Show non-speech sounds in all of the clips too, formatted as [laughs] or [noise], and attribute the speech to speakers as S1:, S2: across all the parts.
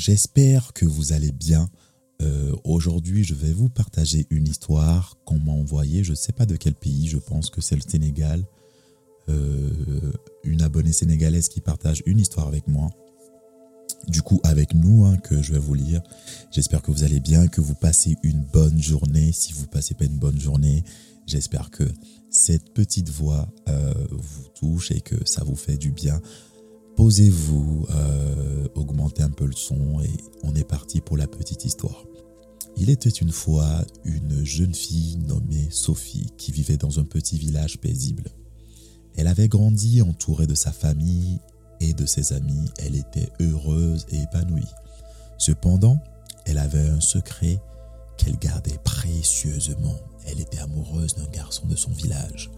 S1: j'espère que vous allez bien. Euh, aujourd'hui, je vais vous partager une histoire qu'on m'a envoyée. Je ne sais pas de quel pays, je pense que c'est le Sénégal. Euh, une abonnée sénégalaise qui partage une histoire avec moi. Du coup, avec nous, hein, que je vais vous lire. J'espère que vous allez bien, que vous passez une bonne journée. Si vous passez pas une bonne journée, j'espère que cette petite voix euh, vous touche et que ça vous fait du bien. Posez-vous, euh, augmentez un peu le son et on est parti pour la petite histoire. Il était une fois une jeune fille nommée Sophie qui vivait dans un petit village paisible. Elle avait grandi entourée de sa famille et de ses amis. Elle était heureuse et épanouie. Cependant, elle avait un secret qu'elle gardait précieusement. Elle était amoureuse d'un garçon de son village,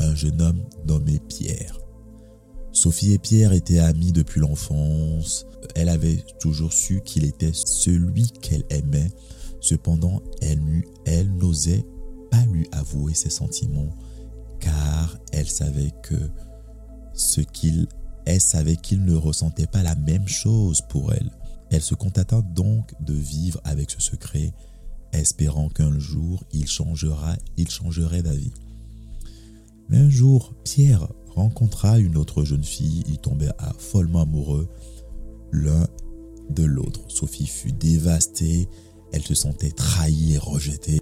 S1: un jeune homme nommé Pierre. Sophie et Pierre étaient amis depuis l'enfance. Elle avait toujours su qu'il était celui qu'elle aimait. Cependant, elle, elle n'osait pas lui avouer ses sentiments car elle savait que ce qu'il elle savait qu'il ne ressentait pas la même chose pour elle. Elle se contenta donc de vivre avec ce secret, espérant qu'un jour il changera, il changerait d'avis. Mais un jour, Pierre rencontra une autre jeune fille, ils tombèrent follement amoureux l'un de l'autre. Sophie fut dévastée, elle se sentait trahie et rejetée.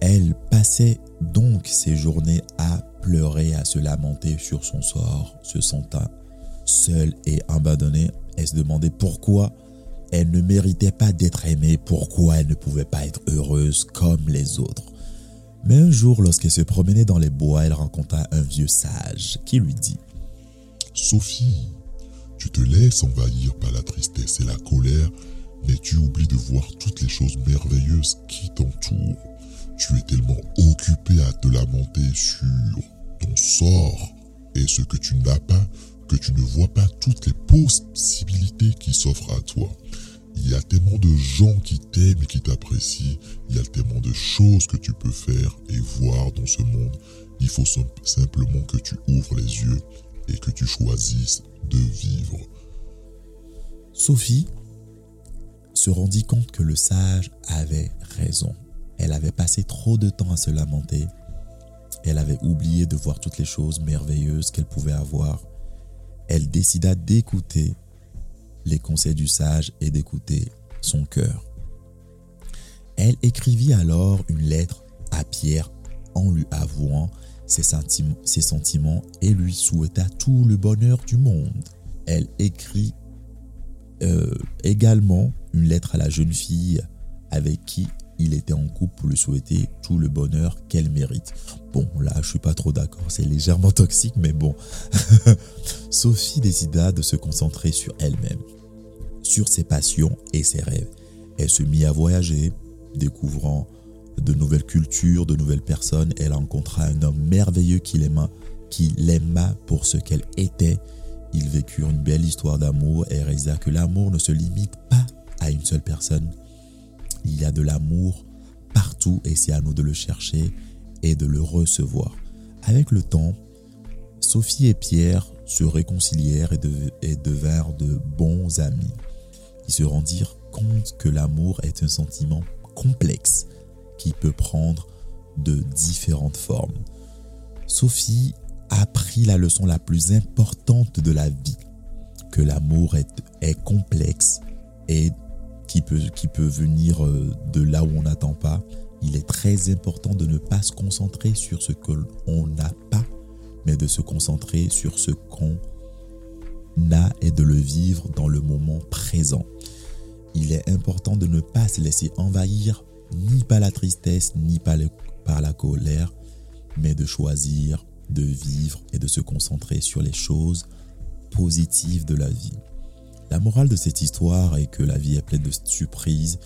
S1: Elle passait donc ses journées à pleurer, à se lamenter sur son sort, se sentant seule et abandonnée. Elle se demandait pourquoi elle ne méritait pas d'être aimée, pourquoi elle ne pouvait pas être heureuse comme les autres. Mais un jour, lorsqu'elle se promenait dans les bois, elle rencontra un vieux sage qui lui dit
S2: Sophie, tu te laisses envahir par la tristesse et la colère, mais tu oublies de voir toutes les choses merveilleuses qui t'entourent. Tu es tellement occupé à te lamenter sur ton sort et ce que tu n'as pas que tu ne vois pas toutes les possibilités qui s'offrent à toi. Il y a tellement de gens qui t'aiment et qui t'apprécient. Il y a tellement de choses que tu peux faire et voir dans ce monde. Il faut simplement que tu ouvres les yeux et que tu choisisses de vivre.
S1: Sophie se rendit compte que le sage avait raison. Elle avait passé trop de temps à se lamenter. Elle avait oublié de voir toutes les choses merveilleuses qu'elle pouvait avoir. Elle décida d'écouter les conseils du sage et d'écouter son cœur. Elle écrivit alors une lettre à Pierre en lui avouant ses sentiments, et lui souhaita tout le bonheur du monde. Elle écrit euh, également une lettre à la jeune fille avec qui il était en couple pour lui souhaiter tout le bonheur qu'elle mérite. Bon, là, je suis pas trop d'accord, c'est légèrement [laughs] toxique, mais bon. [laughs] Sophie décida de se concentrer sur elle-même, sur ses passions et ses rêves. Elle se mit à voyager, découvrant de nouvelles cultures, de nouvelles personnes. Elle rencontra un homme merveilleux qui l'aima, qui l'aima pour ce qu'elle était. Ils vécurent une belle histoire d'amour et réalisa que l'amour ne se limite pas à une seule personne, il y a de l'amour partout et c'est à nous de le chercher et de le recevoir. Avec le temps, Sophie et Pierre se réconcilièrent et, devinrent de bons amis. Ils se rendirent compte que l'amour est un sentiment complexe qui peut prendre de différentes formes. Sophie apprit la leçon la plus importante de la vie, que l'amour est, est complexe et qui peut, qui peut venir euh, de là où on n'attend pas, il est très important de ne pas se concentrer sur ce qu'on n'a pas, mais de se concentrer sur ce qu'on a et de le vivre dans le moment présent. Il est important de ne pas se laisser envahir ni par la tristesse, ni par, par la colère, mais de choisir de vivre et de se concentrer sur les choses positives de la vie. La morale de cette histoire est que la vie est pleine de surprises,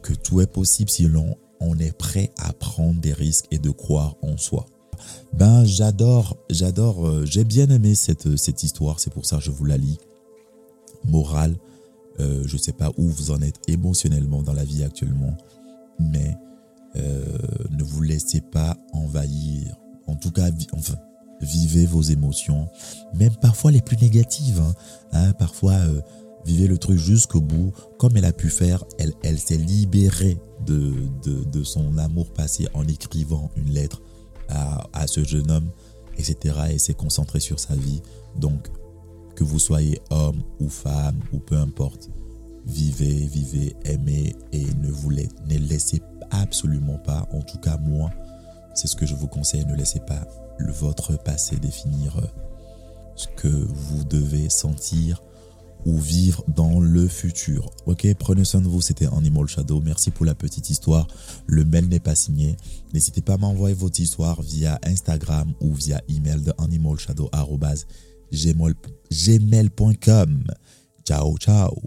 S1: que tout est possible si l'on est prêt à prendre des risques et de croire en soi. Ben j'adore, j'adore, euh, j'ai bien aimé cette, cette histoire, c'est pour ça que je vous la lis. Morale, euh, je ne sais pas où vous en êtes émotionnellement dans la vie actuellement, mais euh, ne vous laissez pas envahir. En tout cas, enfin, vivez vos émotions, même parfois les plus négatives. Hein. Hein, parfois, Vivez le truc jusqu'au bout, comme elle a pu faire. Elle, s'est libérée de, son amour passé en écrivant une lettre à, ce jeune homme, etc. Et s'est concentrée sur sa vie. Donc, que vous soyez homme ou femme ou peu importe, vivez, vivez, aimez et ne vous laissez absolument pas, en tout cas moi, c'est ce que je vous conseille, ne laissez pas votre passé définir euh, ce que vous devez sentir ou vivre dans le futur. Ok, prenez soin de vous, c'était Animal Shadow. Merci pour la petite histoire. Le mail n'est pas signé. N'hésitez pas à m'envoyer votre histoire via Instagram ou via email de animalshadow.gmail.com. Ciao, ciao.